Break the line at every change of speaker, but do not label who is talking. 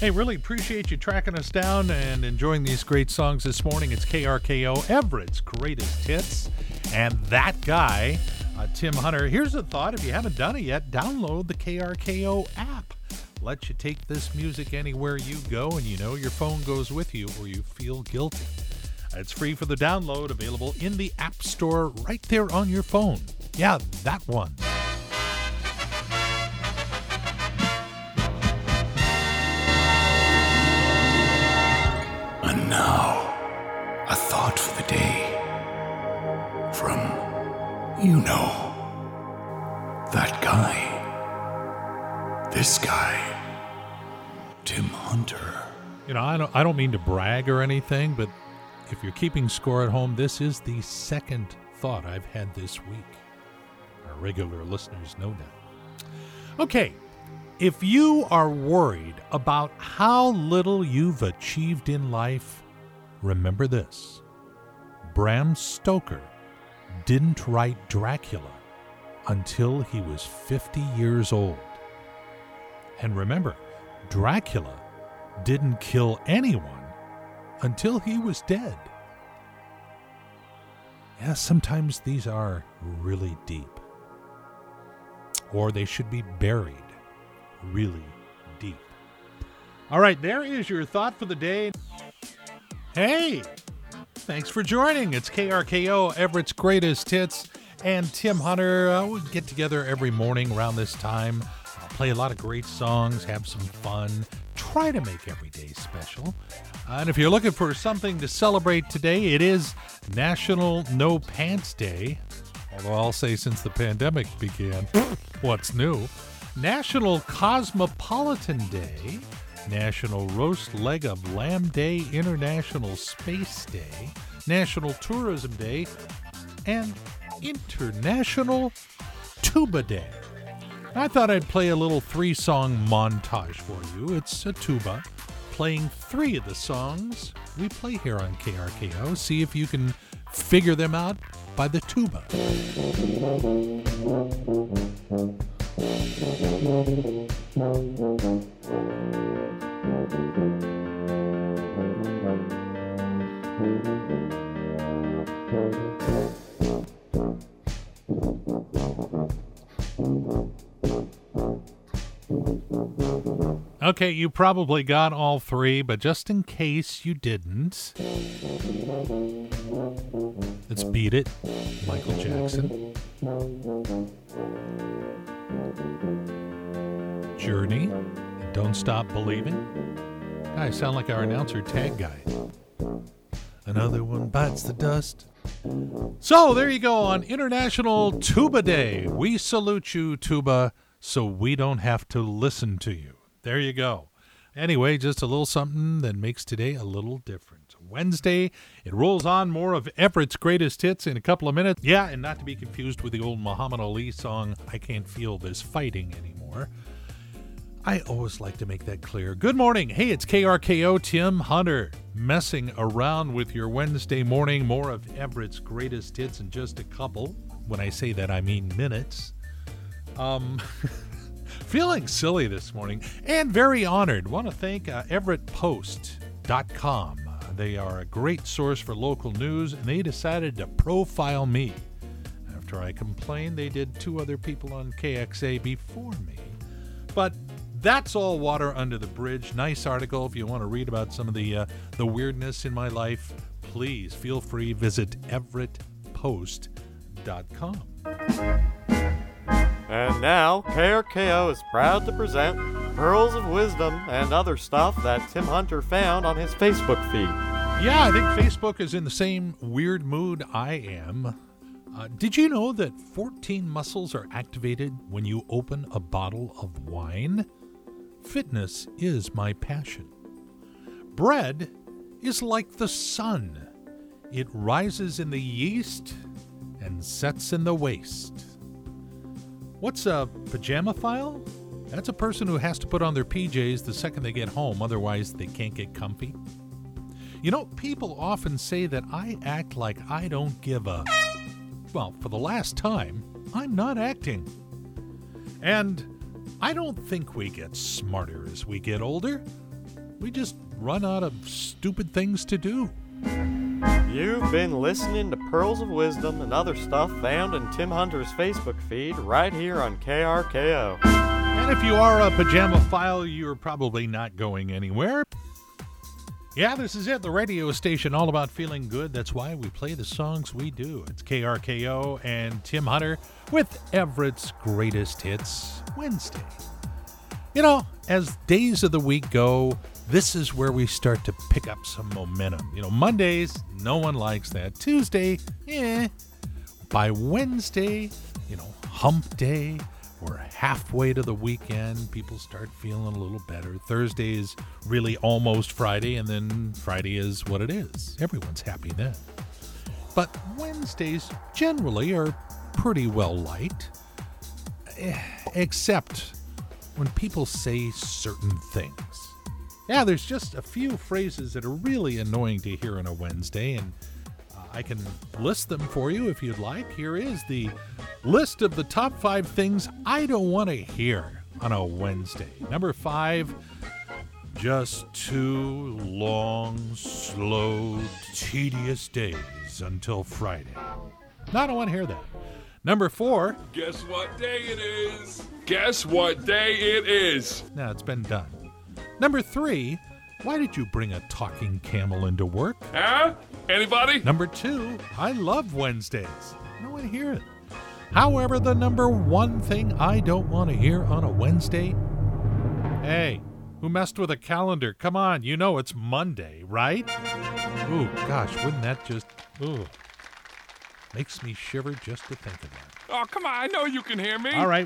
Hey, really appreciate you tracking us down and enjoying these great songs this morning. It's KRKO, Everett's greatest hits. And that guy, uh, Tim Hunter. Here's a thought if you haven't done it yet, download the KRKO app. Let you take this music anywhere you go, and you know your phone goes with you or you feel guilty. It's free for the download, available in the App Store right there on your phone. Yeah, that one.
From, you know, that guy. This guy, Tim Hunter.
You know, I don't I don't mean to brag or anything, but if you're keeping score at home, this is the second thought I've had this week. Our regular listeners know that. Okay, if you are worried about how little you've achieved in life, remember this. Bram Stoker didn't write Dracula until he was 50 years old. And remember, Dracula didn't kill anyone until he was dead. Yeah, sometimes these are really deep. Or they should be buried really deep. All right, there is your thought for the day. Hey, thanks for joining. It's KRKO, Everett's Greatest Hits, and Tim Hunter. Uh, we get together every morning around this time, uh, play a lot of great songs, have some fun, try to make every day special. Uh, and if you're looking for something to celebrate today, it is National No Pants Day. Although I'll say since the pandemic began, what's new? National Cosmopolitan Day, National Roast Leg of Lamb Day, International Space Day, National Tourism Day, and International Tuba Day. I thought I'd play a little three song montage for you. It's a tuba playing three of the songs we play here on KRKO. See if you can figure them out by the tuba. Okay, you probably got all three, but just in case you didn't, let's beat it. Michael Jackson. Journey. And Don't Stop Believing. I sound like our announcer tag guy. Another one bites the dust. So there you go on International Tuba Day. We salute you, Tuba, so we don't have to listen to you. There you go. Anyway, just a little something that makes today a little different. Wednesday, it rolls on more of Everett's greatest hits in a couple of minutes. Yeah, and not to be confused with the old Muhammad Ali song, I Can't Feel This Fighting Anymore. I always like to make that clear. Good morning. Hey, it's KRKO Tim Hunter messing around with your Wednesday morning. More of Everett's greatest hits in just a couple. When I say that, I mean minutes. Um, feeling silly this morning and very honored. Want to thank uh, EverettPost.com. They are a great source for local news, and they decided to profile me. After I complained, they did two other people on KXA before me. But that's all water under the bridge. Nice article. If you want to read about some of the uh, the weirdness in my life, please feel free visit everettpost.com.
And now, KRKO is proud to present Pearls of Wisdom and other stuff that Tim Hunter found on his Facebook feed.
Yeah, I think Facebook is in the same weird mood I am. Uh, did you know that 14 muscles are activated when you open a bottle of wine? Fitness is my passion. Bread is like the sun, it rises in the yeast and sets in the west. What's a pajama file? That's a person who has to put on their PJs the second they get home, otherwise, they can't get comfy. You know, people often say that I act like I don't give a. Well, for the last time, I'm not acting. And I don't think we get smarter as we get older. we just run out of stupid things to do.
You've been listening to Pearls of Wisdom and other stuff found in Tim Hunter's Facebook feed right here on KRKO.
And if you are a pajama file, you're probably not going anywhere. Yeah, this is it, the radio station all about feeling good. That's why we play the songs we do. It's KRKO and Tim Hunter with Everett's Greatest Hits Wednesday. You know, as days of the week go, this is where we start to pick up some momentum. You know, Mondays, no one likes that. Tuesday, eh. By Wednesday, you know, hump day, we're halfway to the weekend. People start feeling a little better. Thursday is really almost Friday, and then Friday is what it is. Everyone's happy then. But Wednesdays generally are pretty well liked, eh, except when people say certain things. Yeah, there's just a few phrases that are really annoying to hear on a Wednesday, and uh, I can list them for you if you'd like. Here is the list of the top five things I don't want to hear on a Wednesday. Number five, just two long, slow, tedious days until Friday. No, I don't want to hear that. Number four,
Guess what day it is? Guess what day it is?
Now it's been done. Number three, why did you bring a talking camel into work?
Huh? Anybody?
Number two, I love Wednesdays. Don't to hear it. However, the number one thing I don't want to hear on a Wednesday hey, who messed with a calendar? Come on, you know it's Monday, right? Ooh, gosh, wouldn't that just. Ooh. Makes me shiver just to think of that.
Oh, come on. I know you can hear me.
All right.